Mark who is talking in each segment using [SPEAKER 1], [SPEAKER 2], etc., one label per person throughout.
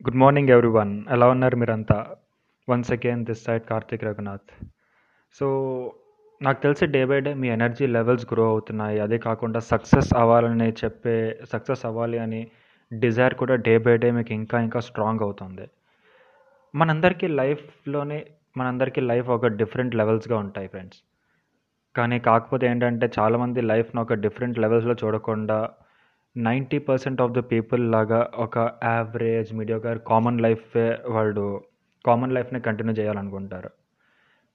[SPEAKER 1] Good morning everyone ఎలా ఉన్నారు మీరంతా? Once again this side Karthik Raghunath so నాకు తెలిసి డే బై డే మీ ఎనర్జీ లెవెల్స్ గ్రో అవుతున్నాయి. అదే కాకుండా సక్సెస్ అవ్వాలని చెప్పే సక్సెస్ అవ్వాలి అని డిజైర్ కూడా డే బై డే మీకు ఇంకా ఇంకా స్ట్రాంగ్ అవుతుంది. మనందరికీ లైఫ్లోనే మనందరికీ లైఫ్ ఒక డిఫరెంట్ లెవెల్స్గా ఉంటాయి ఫ్రెండ్స్ కానీ కాకపోతే ఏంటంటే చాలామంది లైఫ్ను ఒక డిఫరెంట్ లెవెల్స్లో చూడకుండా ninety percent of the people లాగా ఒక యావరేజ్ మీడియోగర్ కామన్ లైఫ్ వాళ్ళు కామన్ లైఫ్ని కంటిన్యూ చేయాలనుకుంటారు.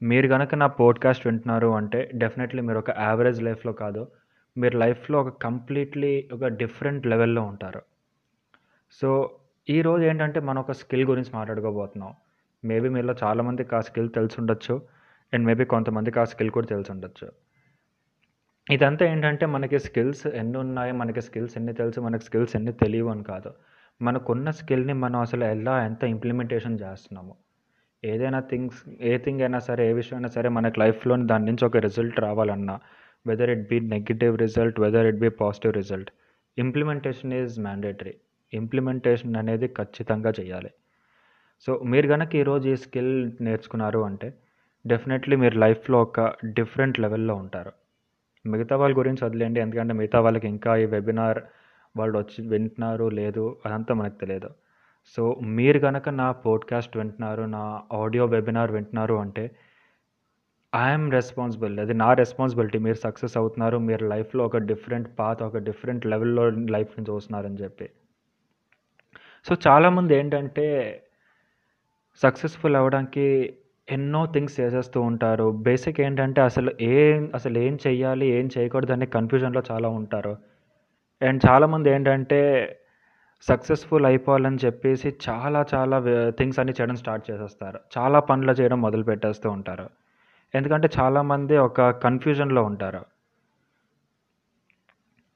[SPEAKER 1] మీరు కనుక నా పోడ్కాస్ట్ వింటున్నారు అంటే డెఫినెట్లీ మీరు ఒక యావరేజ్ లైఫ్లో కాదు మీరు లైఫ్లో ఒక కంప్లీట్లీ ఒక డిఫరెంట్ లెవెల్లో ఉంటారు. సో ఈరోజు ఏంటంటే మనం ఒక స్కిల్ గురించి మాట్లాడుకోబోతున్నాం. మేబీ మీలో చాలామందికి ఆ స్కిల్ తెలిసి ఉండొచ్చు అండ్ మేబీ కొంతమందికి ఆ స్కిల్ కూడా తెలిసి ఉండొచ్చు. ఇదంతా ఏంటంటే మనకి స్కిల్స్ ఎన్ని ఉన్నాయి మనకి స్కిల్స్ ఎన్ని తెలుసు మనకి స్కిల్స్ ఎన్ని తెలియవు అని కాదు. మనకున్న స్కిల్ని మనం అసలు ఎలా ఎంత ఇంప్లిమెంటేషన్ చేస్తున్నాము? ఏదైనా థింగ్స్ ఏ థింగ్ అయినా సరే ఏ విషయం అయినా సరే మనకి లైఫ్లో దాని నుంచి ఒక రిజల్ట్ రావాలన్నా whether it be negative result whether it be positive result implementation is mandatory implementation అనేది ఖచ్చితంగా చేయాలి. సో మీరు కనుక ఈరోజు ఈ స్కిల్ నేర్చుకున్నారు అంటే డెఫినెట్లీ మీరు లైఫ్లో ఒక డిఫరెంట్ లెవెల్లో ఉంటారు. మిగతా వాళ్ళ గురించి వదిలేండి ఎందుకంటే మిగతా వాళ్ళకి ఇంకా ఈ వెబినార్ వాళ్ళు వచ్చి వింటున్నారు లేదు అదంతా మనకు తెలియదు. సో మీరు కనుక నా పోడ్కాస్ట్ వింటున్నారు నా ఆడియో వెబినార్ వింటున్నారు అంటే ఐఎమ్ రెస్పాన్సిబుల్ అది నా రెస్పాన్సిబిలిటీ మీరు సక్సెస్ అవుతున్నారు మీరు లైఫ్లో ఒక డిఫరెంట్ పాత్ ఒక డిఫరెంట్ లెవెల్లో లైఫ్ని చూస్తున్నారని చెప్పి. సో చాలామంది ఏంటంటే సక్సెస్ఫుల్ అవ్వడానికి ఎన్నో థింగ్స్ చేసేస్తూ ఉంటారు. బేసిక్ ఏంటంటే అసలు ఏం అసలు ఏం చెయ్యాలి ఏం చేయకూడదు అనే కన్ఫ్యూజన్లో చాలా ఉంటారు. అండ్ చాలామంది ఏంటంటే సక్సెస్ఫుల్ అయిపోవాలని చెప్పేసి చాలా చాలా థింగ్స్ అన్ని చేయడం స్టార్ట్ చేసేస్తారు. చాలా పనులు చేయడం మొదలు పెట్టేస్తూ ఉంటారు. ఎందుకంటే చాలామంది ఒక కన్ఫ్యూజన్లో ఉంటారు.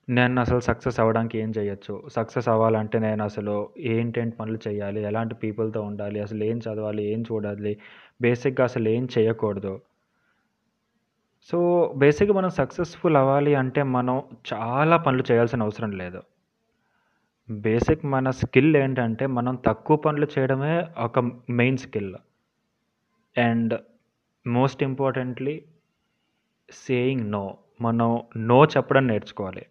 [SPEAKER 1] నేను అసలు సక్సెస్ అవ్వడానికి ఏం చేయొచ్చు? సక్సెస్ అవ్వాలంటే నేను అసలు ఏంటేంటి పనులు చేయాలి ఎలాంటి పీపుల్తో ఉండాలి? అసలు ఏం చదవాలి? ఏం చూడాలి? బేసిక్గా అసలు ఏం చేయకూడదు. సో బేసిక్గా మనం సక్సెస్ఫుల్ అవ్వాలి అంటే మనం చాలా పనులు చేయాల్సిన అవసరం లేదు. బేసిక్ మన స్కిల్ ఏంటంటే మనం తక్కువ పనులు చేయడమే ఒక main skill. And most importantly saying no. మనం నో చెప్పడం నేర్చుకోవాలి.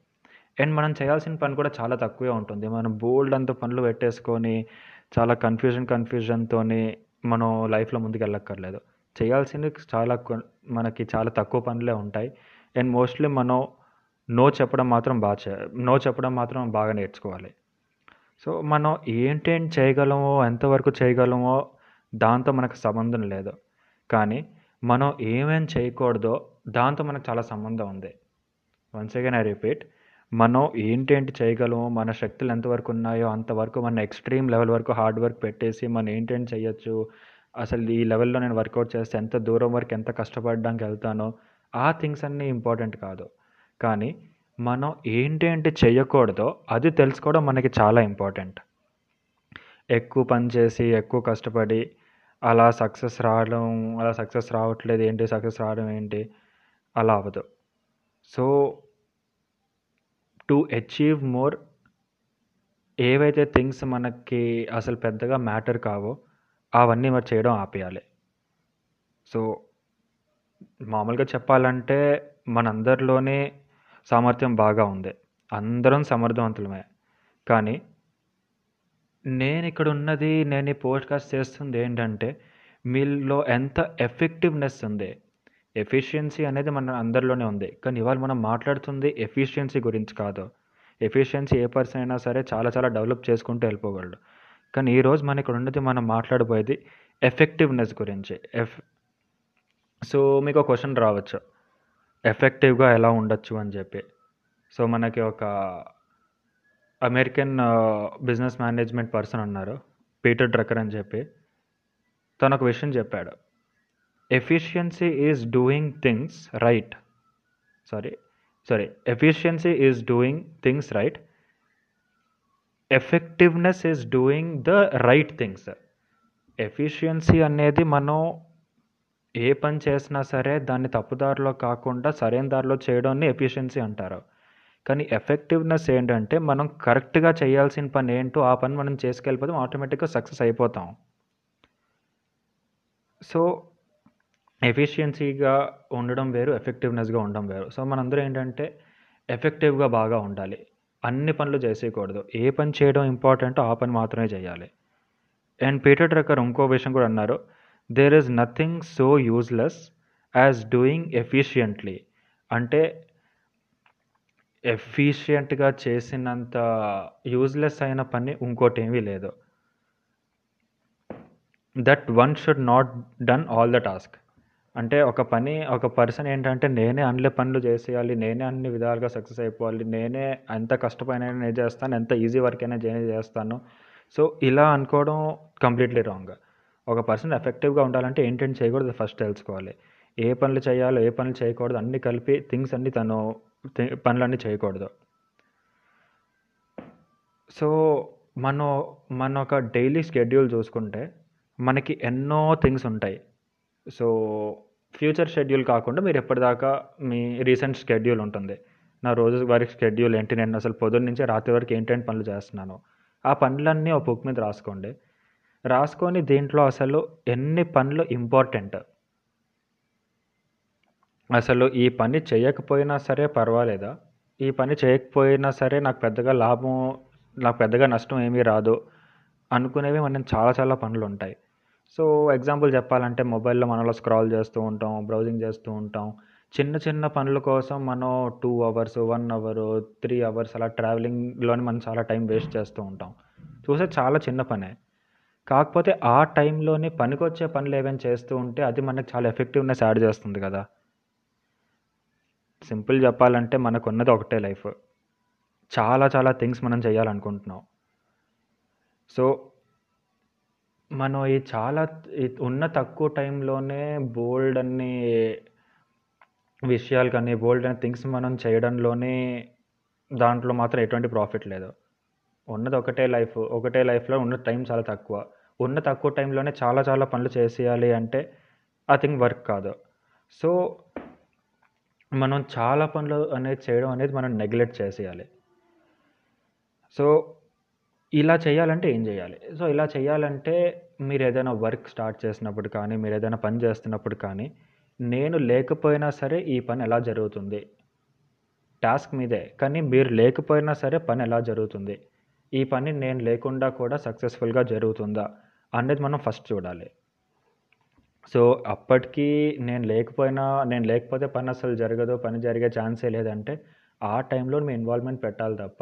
[SPEAKER 1] అండ్ మనం చేయాల్సిన పని కూడా చాలా తక్కువే ఉంటుంది. మనం బోల్డ్ అంత పనులు పెట్టేసుకొని చాలా కన్ఫ్యూజన్ కన్ఫ్యూజన్తో మనం లైఫ్లో ముందుకు వెళ్ళక్కర్లేదు చేయాల్సింది చాలా మనకి చాలా తక్కువ పనులే ఉంటాయి. అండ్ మోస్ట్లీ మనం నో చెప్పడం మాత్రం బాగా చే నో చెప్పడం మాత్రం బాగా నేర్చుకోవాలి. సో మనం ఏంటేం చేయగలమో ఎంతవరకు చేయగలమో దాంతో మనకు సంబంధం లేదు. కానీ మనం ఏమేం చేయకూడదో దాంతో మనకు చాలా సంబంధం ఉంది. వన్స్ అగైన్ ఐ రిపీట్ మనం ఏంటేంటి చేయగలమో మన శక్తులు ఎంతవరకు ఉన్నాయో అంతవరకు మన ఎక్స్ట్రీమ్ లెవెల్ వరకు హార్డ్ వర్క్ పెట్టేసి మనం ఏంటేంటి చేయొచ్చు అసలు ఈ లెవెల్లో నేను వర్కౌట్ చేస్తే ఎంత దూరం వరకు ఎంత కష్టపడడానికి వెళ్తానో ఆ థింగ్స్ అన్నీ ఇంపార్టెంట్ కాదు. కానీ మనం ఏంటేంటి చేయకూడదో అది తెలుసుకోవడం మనకి చాలా ఇంపార్టెంట్. ఎక్కువ పని చేసి ఎక్కువ కష్టపడి అలా సక్సెస్ రావడం అలా సక్సెస్ రావట్లేదు ఏంటి సక్సెస్ రావడం ఏంటి అలా అవ్వదు. సో టు అచీవ్ మోర్ ఏవైతే థింగ్స్ మనకి అసలు పెద్దగా మ్యాటర్ కావో అవన్నీ మరి చేయడం ఆపేయాలి. సో మామూలుగా చెప్పాలంటే మనందరిలోనే సామర్థ్యం బాగా ఉంది. అందరం సమర్థవంతులమే. కానీ నేను ఇక్కడ ఉన్నది నేను ఈ పోడ్కాస్ట్ చేస్తుంది ఏంటంటే మీలో ఎంత ఎఫెక్టివ్నెస్ ఉంది? ఎఫిషియన్సీ అనేది మన అందరిలోనే ఉంది. కానీ ఇవాళ మనం మాట్లాడుతుంది ఎఫిషియన్సీ గురించి కాదు. ఎఫిషియన్సీ ఏ పర్సన్ అయినా సరే చాలా చాలా డెవలప్ చేసుకుంటూ వెళ్ళిపోగలడు. కానీ ఈరోజు మన ఇక్కడ ఉన్నది మనం మాట్లాడబోయేది ఎఫెక్టివ్నెస్ గురించి. ఎఫ్ సో మీకు ఒక క్వశ్చన్ రావచ్చు. ఎఫెక్టివ్గా ఎలా ఉండొచ్చు అని చెప్పి. సో మనకి ఒక అమెరికన్ బిజినెస్ మేనేజ్మెంట్ పర్సన్ ఉన్నారు పీటర్ డ్రక్కర్ అని చెప్పి. తను ఒక విషయం చెప్పాడు. Efficiency is doing things right sorry sorry efficiency is doing things right effectiveness is doing the right things efficiency అనేది మనం ఏ పని చేసినా సరే దాన్ని తప్పుదారిలో కాకుండా సరైన దారిలో చేయడాన్ని ఎఫిషియన్సీ అంటారు. కానీ ఎఫెక్టివ్‌నెస్ ఏంటంటే, మనం కరెక్ట్‌గా చేయాల్సిన పని ఏంటో, ఆ పని మనం చేసుకెళ్ళిపోతే ఆటోమేటిక్‌గా సక్సెస్ అయిపోతాం. సో, ఎఫిషియన్సీగా ఉండడం వేరు, ఎఫెక్టివ్‌నెస్‌గా ఉండడం వేరు. సో, మనందరూ ఏంటంటే, ఎఫెక్టివ్‌గా బాగా ఉండాలి. అన్ని పనులు చేసేయకూడదు. ఏ పని చేయడం ఇంపార్టెంటో ఆ పని మాత్రమే చేయాలి. అండ్ పీటర్ ట్రక్కర్ ఇంకో విషయం కూడా అన్నారు. There is nothing so useless as doing efficiently. అంటే ఎఫిషియంట్‌గా చేసినంత యూజ్‌లెస్ అయిన పని ఇంకోటి ఏమీ లేదు. That one should not done all the task. అంటే ఒక పని ఒక పర్సన్ ఏంటంటే, నేనే అన్ని పనులు చేసేయాలి, నేనే అన్ని విధాలుగా సక్సెస్ అయిపోవాలి, నేనే ఎంత కష్టపడిన నేను చేస్తాను, ఎంత ఈజీ వర్క్ అయినా నేను చేస్తాను. సో, ఇలా అనుకోవడం కంప్లీట్‌లీ రాంగ్. ఒక పర్సన్ ఎఫెక్టివ్‌గా ఉండాలంటే ఏంటంటే చేయకూడదు ఫస్ట్ తెలుసుకోవాలి. ఏ పనులు చేయాలో, ఏ పనులు చేయకూడదు అన్నీ కలిపి థింగ్స్ అన్నీ తను పనులన్నీ చేయకూడదు. సో, మనం మన ఒక డైలీ షెడ్యూల్ చూసుకుంటే, మనకి ఎన్నో థింగ్స్ ఉంటాయి. సో, ఫ్యూచర్ షెడ్యూల్ కాకుండా మీరు ఎప్పటిదాకా మీ రీసెంట్ షెడ్యూల్ ఉంటుంది. నా రోజు వారికి షెడ్యూల్ ఏంటి, నేను అసలు పొద్దున్న నుంచి రాత్రి వరకు ఏంటేంటి పనులు చేస్తున్నాను. ఆ పనులన్నీ ఒక బుక్ మీద రాసుకోండి. రాసుకొని దీంట్లో అసలు ఎన్ని పనులు ఇంపార్టెంట్. అసలు ఈ పని చేయకపోయినా సరే పర్వాలేదా? ఈ పని చేయకపోయినా సరే నాకు పెద్దగా లాభం నాకు పెద్దగా నష్టం ఏమీ రాదు. అనుకునేవి మనం చాలా చాలా పనులు ఉంటాయి సో, ఎగ్జాంపుల్ చెప్పాలంటే మొబైల్‌లో మనం అలా స్క్రాల్ చేస్తూ ఉంటాం, బ్రౌజింగ్ చేస్తూ ఉంటాం. చిన్న చిన్న పనుల కోసం మనం two hours, one hour, three hours అలా ట్రావెలింగ్‌లోనే మనం చాలా టైం వేస్ట్ చేస్తూ ఉంటాం. చూస్తే చాలా చిన్న పనే. కాకపోతే ఆ టైంలోనే పనికొచ్చే పనులు ఏవైనా చేస్తూ ఉంటే అది మనకు చాలా ఎఫెక్టివ్‌నెస్ యాడ్ చేస్తుంది కదా! సింపుల్ చెప్పాలంటే మనకున్నది ఒకటే లైఫ్. చాలా చాలా థింగ్స్ మనం చేయాలనుకుంటున్నాం. సో, మనం ఈ చాలా ఉన్న తక్కువ టైంలోనే బోలెడన్ని విషయాలు కానీ, బోలెడన్ని థింగ్స్ మనం చేయడంలోనే దాంట్లో మాత్రం ఎటువంటి ప్రాఫిట్ లేదు. ఉన్నది ఒకటే లైఫ్. ఒకటే లైఫ్‌లో ఉన్న టైం చాలా తక్కువ. ఉన్న తక్కువ టైంలోనే చాలా చాలా పనులు చేసేయాలి అంటే ఆ థింగ్ వర్క్ కాదు. సో, మనం చాలా పనులు అనేది చేయడం అనేది మనం నెగ్లెక్ట్ చేసేయాలి. సో, ఇలా చేయాలంటే ఏం చేయాలి? సో, ఇలా చేయాలంటే మీరేదైనా వర్క్ స్టార్ట్ చేసినప్పుడు కానీ, మీరేదైనా పని చేస్తున్నప్పుడు కానీ, నేను లేకపోయినా సరే ఈ పని ఎలా జరుగుతుంది? టాస్క్ మీదే. కానీ మీరు లేకపోయినా సరే పని ఎలా జరుగుతుంది? ఈ పని నేను లేకుండా కూడా సక్సెస్‌ఫుల్‌గా జరుగుతుందా? అనేది మనం ఫస్ట్ చూడాలి. సో, అప్పటికి నేను లేకపోయినా నేను లేకపోతే పని అసలు జరగదు, పని జరిగే ఛాన్సే లేదంటే, ఆ టైంలో మీ ఇన్వాల్వ్‌మెంట్ పెట్టాలి తప్ప,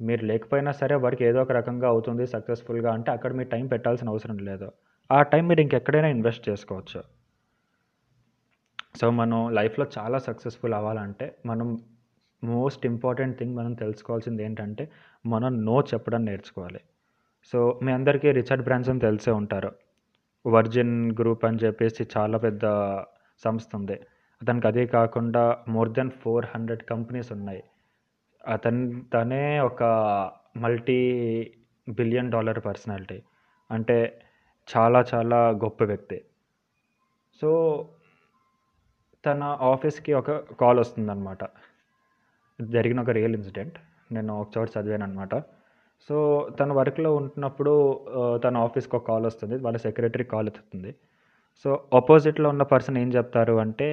[SPEAKER 1] మీరు లేకపోయినా సరే వర్క్ ఏదో ఒక రకంగా అవుతుంది సక్సెస్‌ఫుల్‌గా అంటే అక్కడ మీరు టైం పెట్టాల్సిన అవసరం లేదు. ఆ టైం మీరు ఇంకెక్కడైనా ఇన్వెస్ట్ చేసుకోవచ్చు. సో, మనం లైఫ్‌లో చాలా సక్సెస్‌ఫుల్ అవ్వాలంటే, మనం మోస్ట్ ఇంపార్టెంట్ థింగ్ మనం తెలుసుకోవాల్సింది ఏంటంటే, మనం నో చెప్పడం నేర్చుకోవాలి. సో, మీ అందరికీ రిచర్డ్ బ్రాన్సన్ తెలిసే ఉంటారు. వర్జిన్ గ్రూప్ అని చెప్పేసి చాలా పెద్ద సంస్థ ఉంది. అతనికి అదే కాకుండా మోర్ దెన్ 400 కంపెనీస్ ఉన్నాయి. అతను తనే ఒక మల్టీ బిలియన్ డాలర్ పర్సనాలిటీ. అంటే చాలా చాలా గొప్ప వ్యక్తి. సో, తన ఆఫీస్‌కి ఒక కాల్ వస్తుందన్నమాట జరిగిన ఒక రియల్ ఇన్సిడెంట్. నేను ఒక చదివాను అనమాట సో, తన వర్క్‌లో ఉంటున్నప్పుడు తన ఆఫీస్‌కి ఒక కాల్ వస్తుంది. వాళ్ళ సెక్రటరీ కాల్ ఎత్తుతుంది. సో, అపోజిట్‌లో ఉన్న పర్సన్ ఏం చెప్తారు అంటే,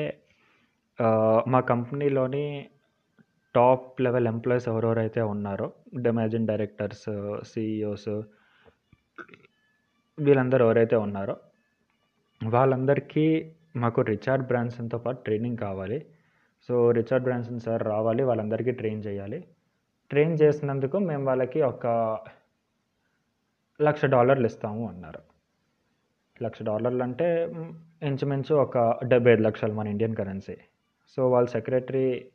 [SPEAKER 1] మా కంపెనీలోని టాప్ లెవెల్ ఎంప్లాయీస్ ఎవరెవరైతే ఉన్నారో, డెమాజిన్ డైరెక్టర్స్, సీఈఓస్ వీళ్ళందరూ ఎవరైతే ఉన్నారో, వాళ్ళందరికీ మాకు రిచార్డ్ బ్రాన్సన్‌తో పాటు ట్రైనింగ్ కావాలి. సో, రిచార్డ్ బ్రాన్సన్ సార్ రావాలి. వాళ్ళందరికీ ట్రైన్ చేయాలి. ట్రైన్ చేసినందుకు మేము వాళ్ళకి ఒక లక్ష డాలర్లు ఇస్తాము అన్నారు. లక్ష డాలర్లు అంటే ఇంచుమించు ఒక 75,00,000 మన ఇండియన్ కరెన్సీ. సో, వాళ్ళ సెక్రటరీ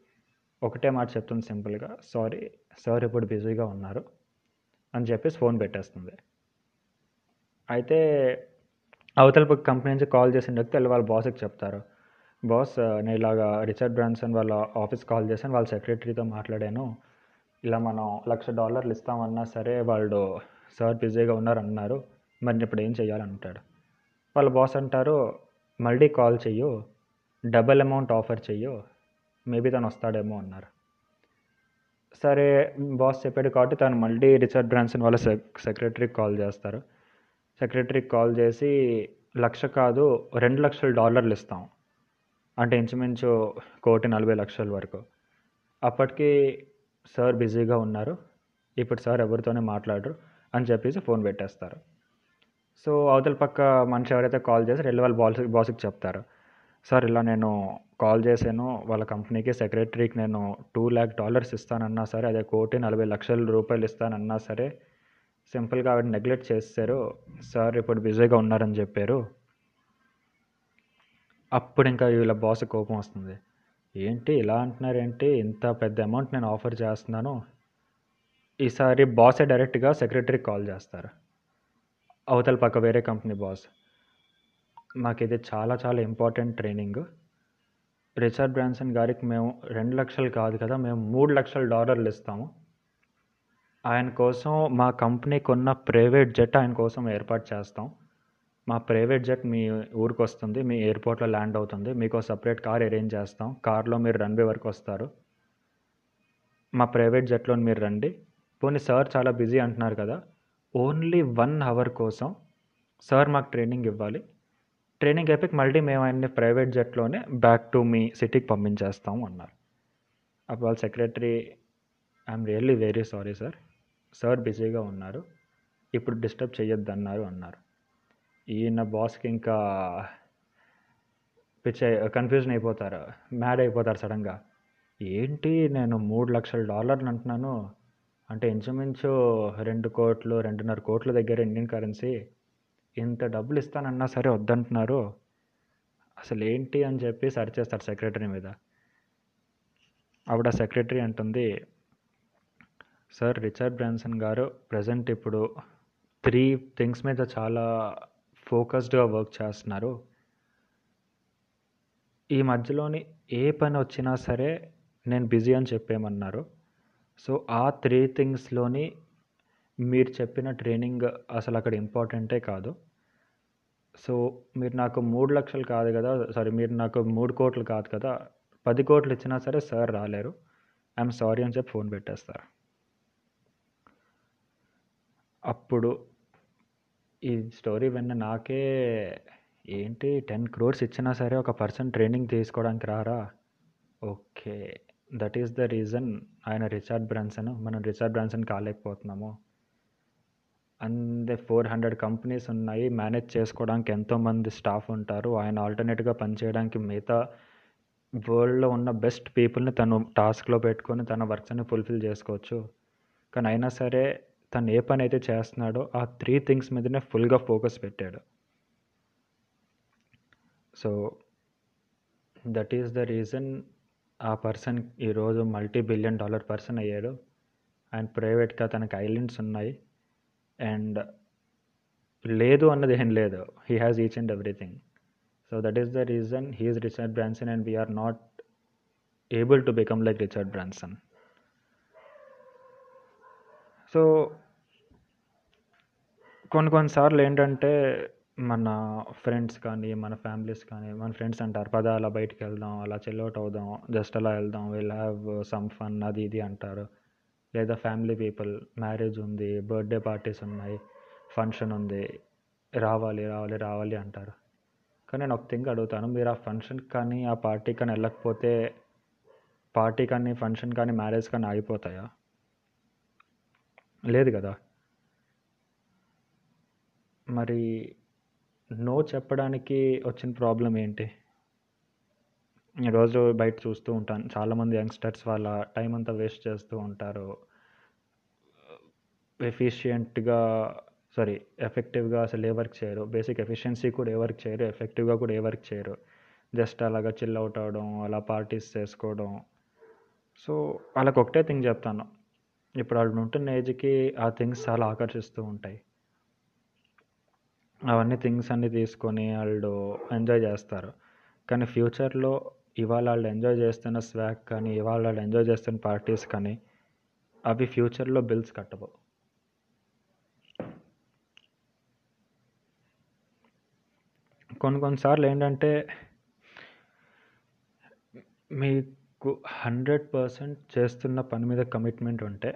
[SPEAKER 1] ఒకటే మాట చెప్తుంది సింపుల్‌గా, సారీ సార్ ఇప్పుడు బిజీగా ఉన్నారు అని చెప్పేసి ఫోన్ పెట్టేస్తుంది. అయితే అవతల పక్క కంపెనీ నుంచి కాల్ చేసిన వ్యక్తి వాళ్ళ బాస్‌కి చెప్తారు. బాస్ నేను ఇలాగా రిచర్డ్ బ్రాన్సన్ వాళ్ళ ఆఫీస్ కాల్ చేశాను. వాళ్ళ సెక్రటరీతో మాట్లాడాను. ఇలా మనం లక్ష డాలర్లు ఇస్తామన్నా సరే వాళ్ళు సార్ బిజీగా ఉన్నారన్నారు. మరి ఇప్పుడు ఏం చేయాలంటాడు వాళ్ళ బాస్ అంటారు, మళ్ళీ కాల్ చెయ్యు. డబుల్ అమౌంట్ ఆఫర్ చెయ్యు. మేబీ తను వస్తాడేమో అన్నారు. సరే బాస్ చెప్పాడు కాబట్టి తను మళ్ళీ రిచర్డ్ బ్రాన్సన్ వాళ్ళ సెక్ సెక్రటరీకి కాల్ చేస్తారు. సెక్రటరీకి కాల్ చేసి లక్ష కాదు రెండు లక్షల డాలర్లు ఇస్తాం. అంటే ఇంచుమించు కోటి నలభై లక్షల వరకు. అప్పటికి సార్ బిజీగా ఉన్నారు. ఇప్పుడు సార్ ఎవరితోనే మాట్లాడరు అని చెప్పేసి ఫోన్ పెట్టేస్తారు. సో అవతల పక్క మనిషి ఎవరైతే కాల్ చేసి రెండు వాళ్ళ బాస్ బాస్కి చెప్తారు. సార్ ఇలా నేను కాల్ చేశాను. వాళ్ళ కంపెనీకి సెక్రటరీకి నేను టూ ల్యాక్ డాలర్స్ ఇస్తానన్నా సరే అదే కోటి నలభై లక్షల రూపాయలు ఇస్తానన్నా సరే సింపుల్గా ఆవిడ నెగ్లెక్ట్ చేస్తారు సార్ ఇప్పుడు బిజీగా ఉన్నారని చెప్పారు. అప్పుడు ఇంకా వీళ్ళ బాస్ కోపం వస్తుంది. ఏంటి ఇలా అంటున్నారు ఏంటి ఇంత పెద్ద అమౌంట్ నేను ఆఫర్ చేస్తున్నాను. ఈసారి బాసే డైరెక్ట్గా సెక్రటరీకి కాల్ చేస్తారు. అవతల పక్క వేరే కంపెనీ బాస్. మాకు ఇది చాలా చాలా ఇంపార్టెంట్ ట్రైనింగ్. రిచర్డ్ బ్రాన్సన్ గారికి మేము రెండు లక్షలు కాదు కదా మేము మూడు లక్షల డాలర్లు ఇస్తాము. ఆయన కోసం మా కంపెనీకి ఉన్న ప్రైవేట్ జెట్ ఆయన కోసం ఏర్పాటు చేస్తాం. మా ప్రైవేట్ జెట్ మీ ఊరికి వస్తుంది మీ ఎయిర్పోర్ట్లో ల్యాండ్ అవుతుంది మీకు సపరేట్ కార్ అరేంజ్ చేస్తాం కార్లో మీరు రన్వే వరకు వస్తారు. మా ప్రైవేట్ జెట్లో మీరు రండి. పోనీ సార్ చాలా బిజీ అంటున్నారు కదా ఓన్లీ వన్ అవర్ కోసం సార్ మాకు ట్రైనింగ్ ఇవ్వాలి. ట్రైనింగ్ అయిపోయి మళ్ళీ మేము ఆయన్ని ప్రైవేట్ జెట్లోనే బ్యాక్ టు మీ సిటీకి పంపించేస్తాము అన్నారు. అప్పుడు వాళ్ళ secretary I'm really very sorry sir sir బిజీగా ఉన్నారు. ఇప్పుడు డిస్టర్బ్ చేయొద్దన్నారు అన్నారు. అన్నారు ఈయన బాస్కి ఇంకా పిచ్చ కన్ఫ్యూజన్ అయిపోతారు మ్యాడ్ అయిపోతారు సడన్గా ఏంటి నేను మూడు లక్షల డాలర్లు అంటున్నాను? అంటే ఇంచుమించు రెండు కోట్లు రెండున్నర కోట్ల దగ్గర ఇండియన్ కరెన్సీ ఇంత డబ్బులు ఇస్తానన్నా సరే వద్దంటున్నారు. అసలు ఏంటి అని చెప్పి సర్చ్ చేస్తారు సెక్రటరీ మీద. ఆవిడ సెక్రటరీ అంటుంది సార్ రిచర్డ్ బ్రాన్సన్ గారు ప్రజెంట్ ఇప్పుడు త్రీ థింగ్స్ మీద చాలా ఫోకస్డ్గా వర్క్ చేస్తున్నారు. ఈ మధ్యలోని ఏ పని వచ్చినా సరే నేను బిజీ అని చెప్పేమన్నారు సో ఆ త్రీ థింగ్స్లోని మీరు చెప్పిన ట్రైనింగ్ అసలు అక్కడ ఇంపార్టెంటే కాదు. సో మీరు నాకు మూడు లక్షలు కాదు కదా సారీ మీరు నాకు మూడు కోట్లు కాదు కదా పది కోట్లు ఇచ్చినా సరే సార్ రాలేరు. ఐఎమ్ సారీ అని చెప్పి ఫోన్ పెట్టేస్తారు. అప్పుడు ఈ స్టోరీ విన్న నాకే ఏంటి టెన్ క్రోర్స్ ఇచ్చినా సరే ఒక పర్సన్ ట్రైనింగ్ తీసుకోవడానికి రారా? Okay that is the reason. ఆయన రిచార్డ్ బ్రాన్సన్ మనం రిచార్డ్ బ్రాన్సన్ కాలేకపోతున్నాము. అండ్ ఫోర్ హండ్రెడ్ కంపెనీస్ ఉన్నాయి. మేనేజ్ చేసుకోవడానికి ఎంతోమంది స్టాఫ్ ఉంటారు. ఆయన ఆల్టర్నేట్గా పనిచేయడానికి మిగతా వరల్డ్లో ఉన్న బెస్ట్ పీపుల్ని తను టాస్క్లో పెట్టుకొని తన వర్క్స్ని ఫుల్ఫిల్ చేసుకోవచ్చు. కానీ అయినా సరే తను ఏ పని అయితే చేస్తున్నాడో ఆ త్రీ థింగ్స్ మీదనే ఫుల్గా ఫోకస్ పెట్టాడు. So that is the reason ఆ పర్సన్ ఈరోజు మల్టీ బిలియన్ డాలర్ పర్సన్ అయ్యాడు. అండ్ ప్రైవేట్గా తనకి ఐలెండ్స్ ఉన్నాయి. అండ్ లేదు అన్నది ఏం లేదు. He has each and everything so that is the reason he is Richard Branson and we are not able to become like Richard Branson so కొన్ని కొన్నిసార్లు ఏంటంటే మన ఫ్రెండ్స్ కానీ మన ఫ్యామిలీస్ కానీ మన ఫ్రెండ్స్ అంటారు పద అలా బయటికి వెళ్దాం అలా చెల్అవుట్ అవుదాం జస్ట్ అలా వెళ్దాం విల్ హ్యావ్ సమ్ ఫన్ అది ఇది అంటారు. లేదా ఫ్యామిలీ పీపుల్ మ్యారేజ్ ఉంది బర్త్డే పార్టీస్ ఉన్నాయి ఫంక్షన్ ఉంది రావాలి రావాలి రావాలి అంటారు. కానీ నేను ఒక థింగ్ అడుగుతాను మీరు ఆ ఫంక్షన్ కానీ ఆ పార్టీ కానీ వెళ్ళకపోతే పార్టీ కానీ ఫంక్షన్ కానీ మ్యారేజ్ కానీ ఆగిపోతాయా? లేదు కదా. మరి నో చెప్పడానికి వచ్చిన ప్రాబ్లం ఏంటి? రోజు బయట చూస్తూ ఉంటాను. చాలామంది యంగ్స్టర్స్ వాళ్ళ టైం అంతా వేస్ట్ చేస్తూ ఉంటారు. ఎఫిషియెంట్గా సారీ ఎఫెక్టివ్గా అసలు ఏ వర్క్ చేయరు. బేసిక్ ఎఫిషియన్సీ కూడా ఏ వర్క్ చేయరు. ఎఫెక్టివ్గా కూడా ఏ వర్క్ చేయరు. జస్ట్ అలాగా చిల్ అవుట్ అవడం అలా పార్టీస్ చేసుకోవడం. సో వాళ్ళకి ఒకటే థింగ్ చెప్తాను. ఇప్పుడు వాళ్ళు ఉంటున్న ఏజ్కి ఆ థింగ్స్ చాలా ఆకర్షిస్తూ ఉంటాయి. అవన్నీ థింగ్స్ అన్నీ తీసుకొని వాళ్ళు ఎంజాయ్ చేస్తారు. కానీ ఫ్యూచర్లో ఇవాళ వాళ్ళు ఎంజాయ్ చేస్తున్న స్వాగ్ కానీ ఇవాళ వాళ్ళు ఎంజాయ్ చేస్తున్న పార్టీస్ కానీ అవి ఫ్యూచర్లో బిల్స్ కట్టవు. కొన్ని కొన్నిసార్లు ఏంటంటే మీకు హండ్రెడ్ పర్సెంట్ చేస్తున్న పని మీద కమిట్మెంట్ ఉంటే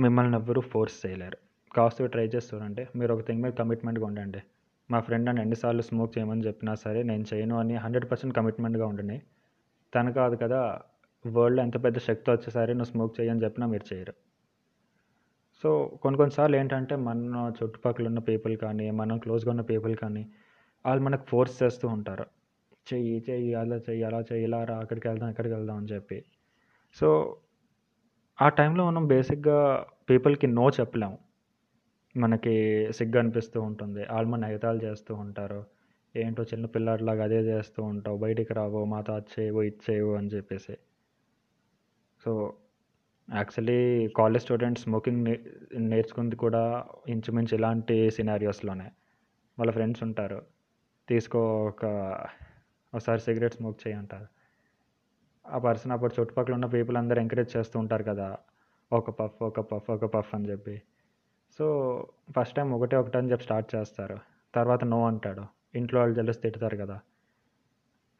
[SPEAKER 1] మిమ్మల్ని ఎవ్వరూ ఫోర్స్ చేయలేరు. కాస్త ట్రై చేస్తారంటే మీరు ఒక థింగ్ మీద కమిట్మెంట్గా ఉండండి. మా ఫ్రెండ్ నన్ను ఎన్నిసార్లు స్మోక్ చేయమని చెప్పినా సరే నేను చేయను అని హండ్రెడ్ పర్సెంట్ కమిట్మెంట్గా ఉండండి తను కాదు కదా. వరల్డ్లో ఎంత పెద్ద శక్తి వచ్చేసరి నువ్వు స్మోక్ చేయని చెప్పినా మీరు చేయరు. సో కొన్ని కొన్నిసార్లు ఏంటంటే మన చుట్టుపక్కల ఉన్న పీపుల్ కానీ మనం క్లోజ్గా ఉన్న పీపుల్ కానీ వాళ్ళు మనకు ఫోర్స్ చేస్తూ ఉంటారు. చెయ్యి చెయ్యి అలా చెయ్యి అలా చెయ్యి ఇలా రా అక్కడికి వెళ్దాం ఇక్కడికి వెళ్దాం అని చెప్పి. సో ఆ టైంలో మనం బేసిక్గా పీపుల్కి నో చెప్పలేము మనకి సిగ్గు అనిపిస్తూ ఉంటుంది. వాళ్ళు మన ఎగతాళి చేస్తూ ఉంటారు. ఏంటో చిన్న పిల్లాడిలాగా అదే చేస్తూ ఉంటావు బయటికి రావు మాతో అది చేయవు ఇది చేయవు అని చెప్పేసి. So actually college students smoking నే నేర్చుకుంది కూడా ఇంచుమించు ఇలాంటి సినారియోస్లోనే వాళ్ళ ఫ్రెండ్స్ ఉంటారు. తీసుకో ఒక ఒకసారి సిగరెట్ స్మోక్ చేయంటారు ఆ పర్సన్ అప్పుడు చుట్టుపక్కల ఉన్న పీపుల్ అందరూ ఎంకరేజ్ చేస్తూ ఉంటారు కదా ఒక పఫ్ ఒక పఫ్ ఒక పఫ్ అని చెప్పి. సో ఫస్ట్ టైం ఒకటే ఒకటి అని చెప్పి స్టార్ట్ చేస్తారు. తర్వాత నో అంటాడు. ఇంట్లో వాళ్ళు జలసి తిడతారు కదా.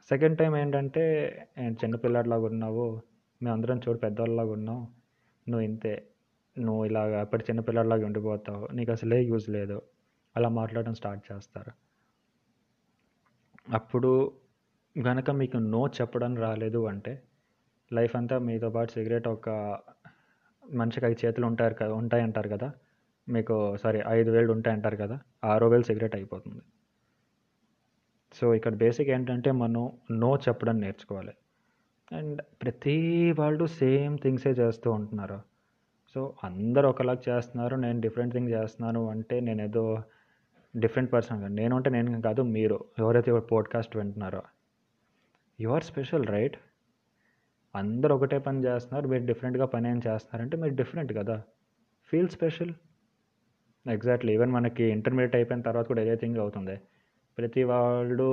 [SPEAKER 1] సెకండ్ టైం ఏంటంటే చిన్నపిల్లాడిలాగా ఉన్నావు. మేమందరం చూడు పెద్దవాళ్ళలాగా ఉన్నావు నువ్వు ఇంతే. నువ్వు ఇలాగ అప్పటి చిన్నపిల్లాడిలాగా ఉండిపోతావు. నీకు అసలే యూజ్ లేదు. అలా మాట్లాడడం స్టార్ట్ చేస్తారు. అప్పుడు గనక మీకు నో చెప్పడం రాలేదు అంటే లైఫ్ అంతా మీతో పాటు సిగరెట్ ఒక మనిషికి ఐదు చేతులు ఉంటారు కదా ఉంటాయంటారు కదా. మీకు సారీ ఐదు వేలు ఉంటాయి అంటారు కదా. ఆరో వేలు సిగరెట్ అయిపోతుంది. సో ఇక్కడ బేసిక్ ఏంటంటే మనం నో చెప్పడం నేర్చుకోవాలి. అండ్ ప్రతి వాళ్ళు సేమ్ థింగ్సే చేస్తూ ఉంటున్నారు. సో అందరు ఒకలాగా చేస్తున్నారు నేను డిఫరెంట్ థింగ్ చేస్తున్నాను అంటే నేను ఏదో డిఫరెంట్ పర్సన్ కాదు నేను అంటే నేను కాదు మీరు ఎవరైతే పోడ్కాస్ట్ వింటున్నారో. యు ఆర్ స్పెషల్ రైట్ అందరు ఒకటే పని చేస్తున్నారు మీరు డిఫరెంట్గా పని ఏం చేస్తున్నారంటే మీరు డిఫరెంట్ కదా. ఫీల్ స్పెషల్ ఎగ్జాక్ట్లీ ఈవెన్ మనకి ఇంటర్మీడియట్ అయిపోయిన తర్వాత కూడా ఇదే థింగ్ అవుతుంది. ప్రతి వాళ్ళు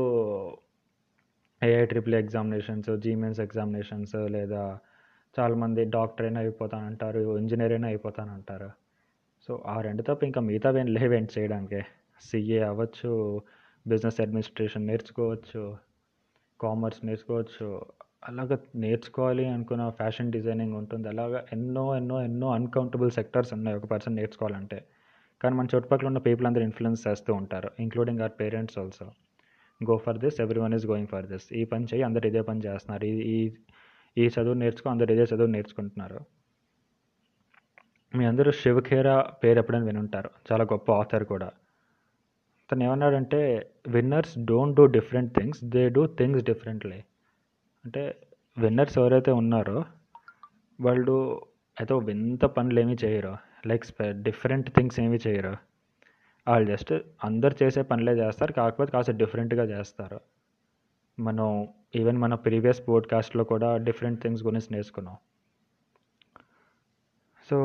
[SPEAKER 1] AI triple examinations JEE Mains examinations లేదా చాలామంది డాక్టర్ అయినా అయిపోతానంటారు ఇంజనీర్ అయినా అయిపోతానంటారు. సో ఆ రెండు తప్ప ఇంకా మిగతా ఏం లేవేంటి చేయడానికి? సిఏ అవ్వచ్చు బిజినెస్ అడ్మినిస్ట్రేషన్ నేర్చుకోవచ్చు కామర్స్ నేర్చుకోవచ్చు. అలాగ నేర్చుకోవాలి అనుకున్న ఫ్యాషన్ డిజైనింగ్ ఉంటుంది. అలాగా ఎన్నో ఎన్నో ఎన్నో అన్కౌంటబుల్ సెక్టర్స్ ఉన్నాయి. ఒక పర్సన్ నేర్చుకోవాలంటే. కానీ మన చుట్టుపక్కల ఉన్న పీపుల్ అందరూ ఇన్ఫ్లుయెన్స్ చేస్తూ ఉంటారు including our parents also go for this every one is going for this ఈ పని చేయి అందరు ఇదే పని చేస్తున్నారు. ఈ ఈ ఈ చదువు నేర్చుకో అందరు ఇదే చదువు నేర్చుకుంటున్నారు. మీ అందరూ శివఖేరా పేరు ఎప్పుడైనా వినుంటారు. చాలా గొప్ప ఆథర్ కూడా. తను ఏమన్నాడంటే winners don't do different things they do things differently అంటే విన్నర్స్ ఎవరైతే ఉన్నారో వాళ్ళు అయితే వింత పనులు ఏమీ చేయరు. లైక్ డిఫరెంట్ థింగ్స్ ఏమి చేయరు. వాళ్ళు జస్ట్ అందరు చేసే పనులే చేస్తారు కాకపోతే కాస్త డిఫరెంట్గా చేస్తారు. మనం ఈవెన్ మన ప్రీవియస్ పోడ్కాస్ట్లో కూడా డిఫరెంట్ థింగ్స్ గురించి నేర్చుకున్నాం. సో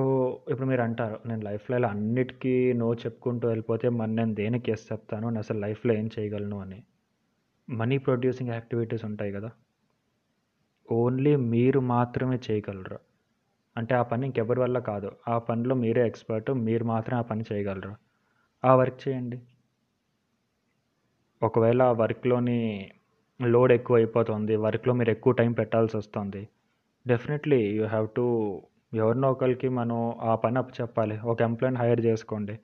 [SPEAKER 1] ఇప్పుడు మీరు అంటారు నేను లైఫ్లో ఇలా అన్నిటికీ నో చెప్పుకుంటూ వెళ్ళిపోతే మన నేను దేనికి ఎస్ చెప్తాను? నేను అసలు లైఫ్లో ఏం చేయగలను అని. మనీ ప్రొడ్యూసింగ్ యాక్టివిటీస్ ఉంటాయి కదా. ఓన్లీ మీరు మాత్రమే చేయగలరు? అంటే ఆ పని ఇంకెవరి వల్ల కాదు. ఆ పనిలో మీరే ఎక్స్పర్ట్. మీరు మాత్రమే ఆ పని చేయగలరు. ఆ వర్క్ చేయండి. ఒకవేళ ఆ వర్క్లోని లోడ్ ఎక్కువ అయిపోతుంది వర్క్లో మీరు ఎక్కువ టైం పెట్టాల్సి వస్తుంది. డెఫినెట్లీ యూ హ్యావ్ టు ఎవరినో ఒకరికి మనం ఆ పని అప్పు చెప్పాలి. ఒక ఎంప్లాయిని హైర్ చేసుకోండి.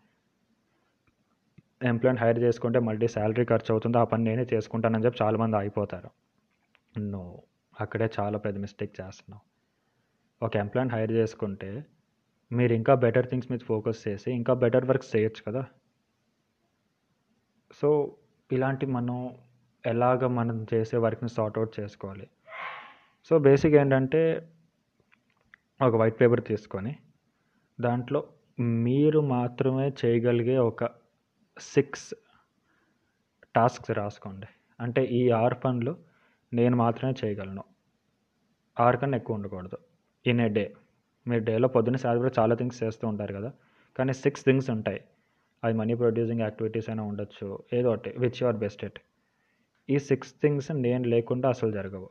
[SPEAKER 1] ఎంప్లాయిని హైర్ చేసుకుంటే మళ్ళీ శాలరీ ఖర్చు అవుతుంది. ఆ పని నేనే చేసుకుంటానని చెప్పి చాలామంది ఆగిపోతారు. నువ్వు అక్కడే చాలా పెద్ద మిస్టేక్ చేస్తున్నావు ఒక ఎంప్లాయీని హైర్ చేసుకుంటే మీరు ఇంకా బెటర్ థింగ్స్ మీద ఫోకస్ చేసి ఇంకా బెటర్ వర్క్స్ చేయొచ్చు కదా. సో ఇలాంటి మనం ఎలాగ మనం చేసే వర్క్ని సార్ట్అవుట్ చేసుకోవాలి. సో బేసిక్ ఏంటంటే ఒక వైట్ పేపర్ తీసుకొని దాంట్లో మీరు మాత్రమే చేయగలిగే ఒక సిక్స్ టాస్క్స్ రాసుకోండి. అంటే ఈ ఆరు పనులు నేను మాత్రమే చేయగలను. ఆరు కన్నా ఎక్కువ ఉండకూడదు. ఇన్ ఏ డే మీరు డేలో పొద్దున్న సాయంత్రం చాలా థింగ్స్ చేస్తూ ఉంటారు కదా. కానీ సిక్స్ థింగ్స్ ఉంటాయి. అది మనీ ప్రొడ్యూసింగ్ యాక్టివిటీస్ అయినా ఉండొచ్చు ఏదో ఒకటి విచ్ యువర్ బెస్ట్ ఎట్ ఈ సిక్స్ థింగ్స్ నేను లేకుండా అసలు జరగవు.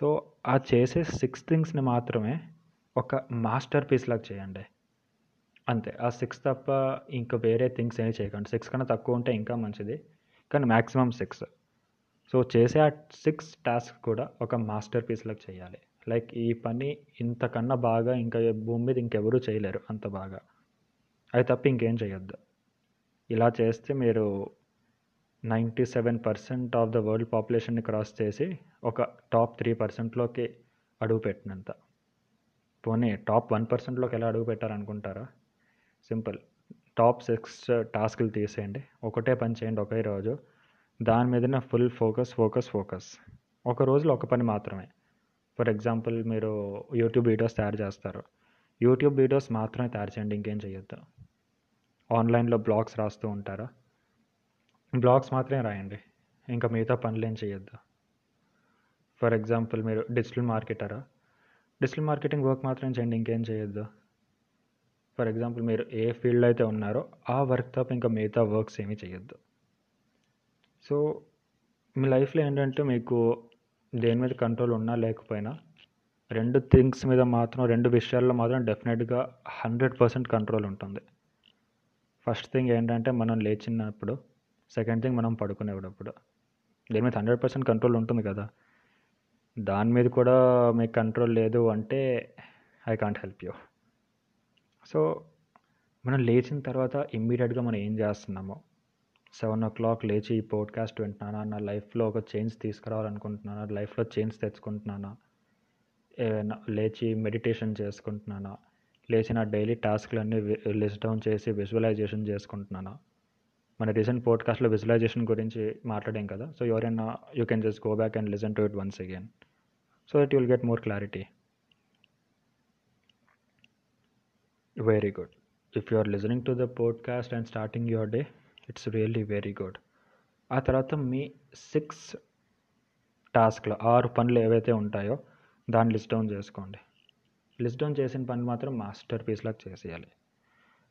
[SPEAKER 1] సో ఆ చేసే సిక్స్ థింగ్స్ని మాత్రమే ఒక మాస్టర్ పీస్ లాగా చేయండి. అంతే. ఆ సిక్స్ తప్ప ఇంకా వేరే థింగ్స్ ఏమి చేయకండి. సిక్స్ కన్నా తక్కువ ఉంటే ఇంకా మంచిది. కానీ మ్యాక్సిమం సిక్స్ సో చేసే ఆ సిక్స్ టాస్క్ కూడా ఒక మాస్టర్ పీస్ లాగా చేయాలి. లైక్ ఈ పని ఇంతకన్నా బాగా ఇంకా భూమి మీద ఇంకెవరూ చేయలేరు అంత బాగా. అది తప్ప ఇంకేం చేయొద్దు. ఇలా చేస్తే మీరు ninety seven percent of the world పాపులేషన్ని cross చేసి ఒక టాప్ త్రీ పర్సెంట్లోకి అడుగు పెట్టినంత. పోనీ టాప్ వన్ పర్సెంట్లోకి ఎలా అడుగు పెట్టారనుకుంటారా? సింపుల్. టాప్ సిక్స్ టాస్క్లు తీసేయండి. ఒకటే పని చేయండి ఒకే రోజు. దాని మీదనే ఫుల్ ఫోకస్ ఫోకస్ ఫోకస్. ఒక రోజులో ఒక పని మాత్రమే. ఫర్ ఎగ్జాంపుల్ మీరు యూట్యూబ్ వీడియోస్ తయారు చేస్తారు. యూట్యూబ్ వీడియోస్ మాత్రమే తయారు చేయండి ఇంకేం చేయొద్దు. ఆన్లైన్లో బ్లాగ్స్ రాస్తూ ఉంటారా? బ్లాగ్స్ మాత్రమే రాయండి. ఇంకా మిగతా పనులు ఏం చేయొద్దు. ఫర్ ఎగ్జాంపుల్ మీరు డిజిటల్ మార్కెటరా? డిజిటల్ మార్కెటింగ్ వర్క్ మాత్రం చేయండి ఇంకేం చేయొద్దు. ఫర్ ఎగ్జాంపుల్ మీరు ఏ ఫీల్డ్ అయితే ఉన్నారో ఆ వర్క్ తప్ప ఇంకా మిగతా వర్క్స్ ఏమీ చేయొద్దు. సో మీ లైఫ్లో ఏంటంటే మీకు దేని మీద కంట్రోల్ ఉన్నా లేకపోయినా రెండు థింగ్స్ మీద మాత్రం రెండు విషయాల్లో మాత్రం డెఫినెట్గా హండ్రెడ్ పర్సెంట్ కంట్రోల్ ఉంటుంది. ఫస్ట్ థింగ్ ఏంటంటే మనం లేచినప్పుడు సెకండ్ థింగ్ మనం పడుకునేటప్పుడు. దేని మీద హండ్రెడ్ పర్సెంట్ కంట్రోల్ ఉంటుంది కదా. దాని మీద కూడా మీకు కంట్రోల్ లేదు అంటే I can't help you so మనం లేచిన తర్వాత ఇమ్మీడియట్గా మనం ఏం చేస్తున్నామో సెవెన్ ఓ క్లాక్ లేచి ఈ పోడ్కాస్ట్ వింటున్నానా? నా లైఫ్లో ఒక చేంజ్ తీసుకురావాలనుకుంటున్నానా? లైఫ్లో చేంజ్ తెచ్చుకుంటున్నానా? ఏదైనా లేచి మెడిటేషన్ చేసుకుంటున్నానా? లేచి నా డైలీ టాస్క్లన్నీ లిస్ట్ డౌన్ చేసి విజువలైజేషన్ చేసుకుంటున్నానా? మన రీసెంట్ పోడ్కాస్ట్లో విజువలైజేషన్ గురించి మాట్లాడాం కదా సో ఎవరైనా you can just go back and listen to it once again. So that you'll get more clarity. Very good. If you are listening to the podcast and starting your day it's really very good ఆ తర్వాత మీ six టాస్క్లు ఆరు పనులు ఏవైతే ఉంటాయో దాన్ని list down చేసుకోండి. List down చేసిన పని మాత్రం మాస్టర్ పీస్లాగా చేసేయాలి.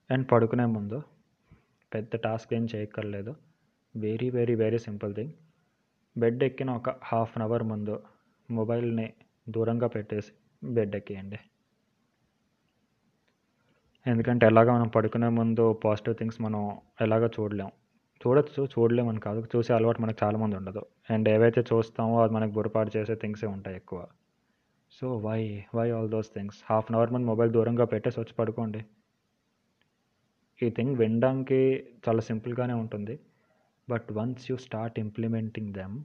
[SPEAKER 1] అండ్ పడుకునే ముందు పెద్ద టాస్క్ ఏం చేయక్కర్లేదు. Very very very simple thing bed ఎక్కిన ఒక హాఫ్ అన్ అవర్ ముందు మొబైల్ని దూరంగా పెట్టేసి బెడ్ ఎక్కేయండి. ఎందుకంటే ఎలాగ మనం పడుకునే ముందు పాజిటివ్ థింగ్స్ మనం ఎలాగ చూడలేం. చూడొచ్చు చూడలేం అని కాదు. చూసే అలవాటు మనకు చాలామంది ఉండదు. అండ్ ఏవైతే చూస్తామో అది మనకు బురపాటు చేసే థింగ్సే ఉంటాయి ఎక్కువ. So why why all those things half an hour ముందు మొబైల్ దూరంగా పెట్టేసి వచ్చి పడుకోండి. ఈ థింగ్ వినడానికి చాలా సింపుల్గానే ఉంటుంది. But once you start implementing them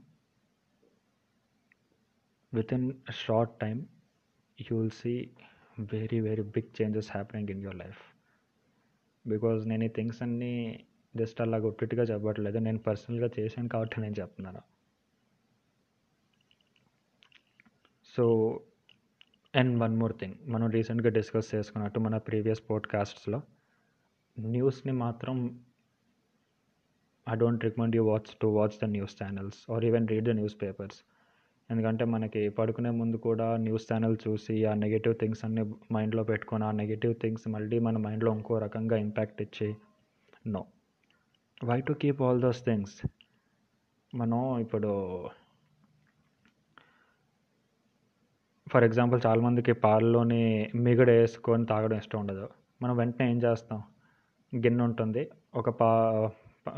[SPEAKER 1] with in short time you will see very very big changes happening in your life because నేను ఈ థింగ్స్ అన్నీ జస్ట్ అలా ఒట్టిగా చెప్పట్లేదు. నేను పర్సనల్గా చేశాను కాబట్టి నేను చెప్తున్నాను. So and one more thing మనం రీసెంట్గా డిస్కస్ చేసుకున్నట్టు మన ప్రీవియస్ పోడ్కాస్ట్స్లో న్యూస్ని మాత్రం I don't recommend you watch to watch the news channels or even read the newspapers ఎందుకంటే మనకి పడుకునే ముందు కూడా న్యూస్ ఛానల్ చూసి ఆ నెగిటివ్ థింగ్స్ అన్ని మైండ్లో పెట్టుకొని ఆ నెగిటివ్ థింగ్స్ మళ్ళీ మన మైండ్లో ఇంకో రకంగా ఇంపాక్ట్ ఇచ్చి no. Why to keep all those things? మనం ఇప్పుడు ఫర్ ఎగ్జాంపుల్ చాలామందికి పాలలోని మిగడ వేసుకొని తాగడం ఇష్టం ఉండదు. మనం వెంటనే ఏం చేస్తాం? గిన్నె ఉంటుంది. ఒక పా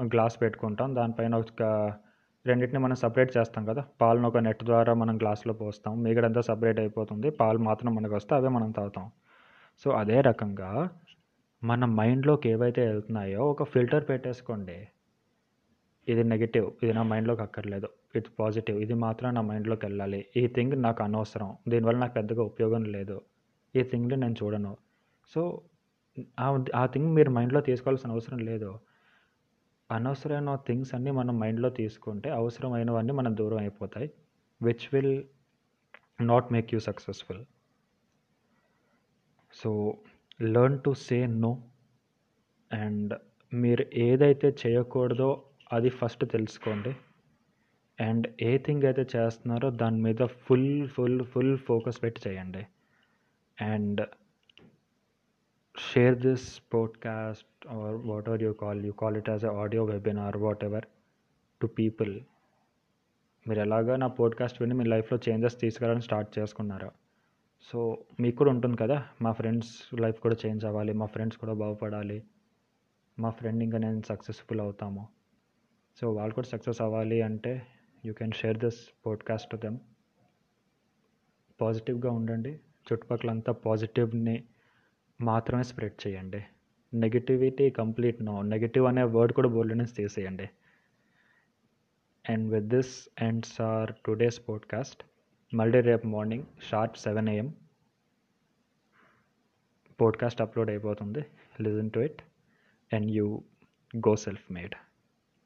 [SPEAKER 1] గ్లాస్ పెట్టుకుంటాం. దానిపైన ఒక రెండింటిని మనం సపరేట్ చేస్తాం కదా. పాలను ఒక నెట్ ద్వారా మనం గ్లాస్లో పోస్తాం. మిగడంతా సపరేట్ అయిపోతుంది. పాలు మాత్రం మనకు వస్తే అవే మనం తాగుతాం. సో అదే రకంగా మన మైండ్లోకి ఏవైతే వెళ్తున్నాయో ఒక ఫిల్టర్ పెట్టేసుకోండి. ఇది నెగిటివ్ ఇది నా మైండ్లోకి అక్కర్లేదు. ఇది పాజిటివ్ ఇది మాత్రం నా మైండ్లోకి వెళ్ళాలి. ఈ థింగ్ నాకు అనవసరం. దీనివల్ల నాకు పెద్దగా ఉపయోగం లేదు. ఈ థింగ్ని నేను చూడను. సో ఆ థింగ్ మీరు మైండ్లో తీసుకోవాల్సిన అవసరం లేదు. అనవసరమైన థింగ్స్ అన్నీ మనం మైండ్లో తీసుకుంటే అవసరమైనవన్నీ మనం దూరం అయిపోతాయి. Which will not make you successful so learn to say no and మీరు ఏదైతే చేయకూడదో అది ఫస్ట్ తెలుసుకోండి. అండ్ ఏ థింగ్ అయితే చేస్తున్నారో దాని మీద ఫుల్ ఫుల్ ఫుల్ ఫోకస్ పెట్టి చేయండి. And share this podcast or whatever you call you call it as a audio webinar whatever to people మీరు ఎలాగా నా పోడ్కాస్ట్ విని మీ లైఫ్లో చేంజెస్ తీసుకురావడానికి స్టార్ట్ చేసుకున్నారా. సో మీకు కూడా ఉంటుంది కదా మా ఫ్రెండ్స్ లైఫ్ కూడా చేంజ్ అవ్వాలి మా ఫ్రెండ్స్ కూడా బాగుపడాలి మా ఫ్రెండ్ ఇంకా నేను సక్సెస్ఫుల్ అవుతాము. సో వాళ్ళు కూడా సక్సెస్ అవ్వాలి అంటే you can share this podcast them పాజిటివ్గా ఉండండి చుట్టుపక్కల అంతా పాజిటివ్ని మాత్రమే స్ప్రెడ్ చేయండి. నెగిటివిటీ కంప్లీట్ నో నెగిటివ్ అనే వర్డ్ కూడా బోర్డు నుంచి తీసేయండి. And with this ends our today's podcast. మళ్ళీ రేపు morning sharp seven AM podcast upload అయిపోతుంది. Listen to it. And you go self made.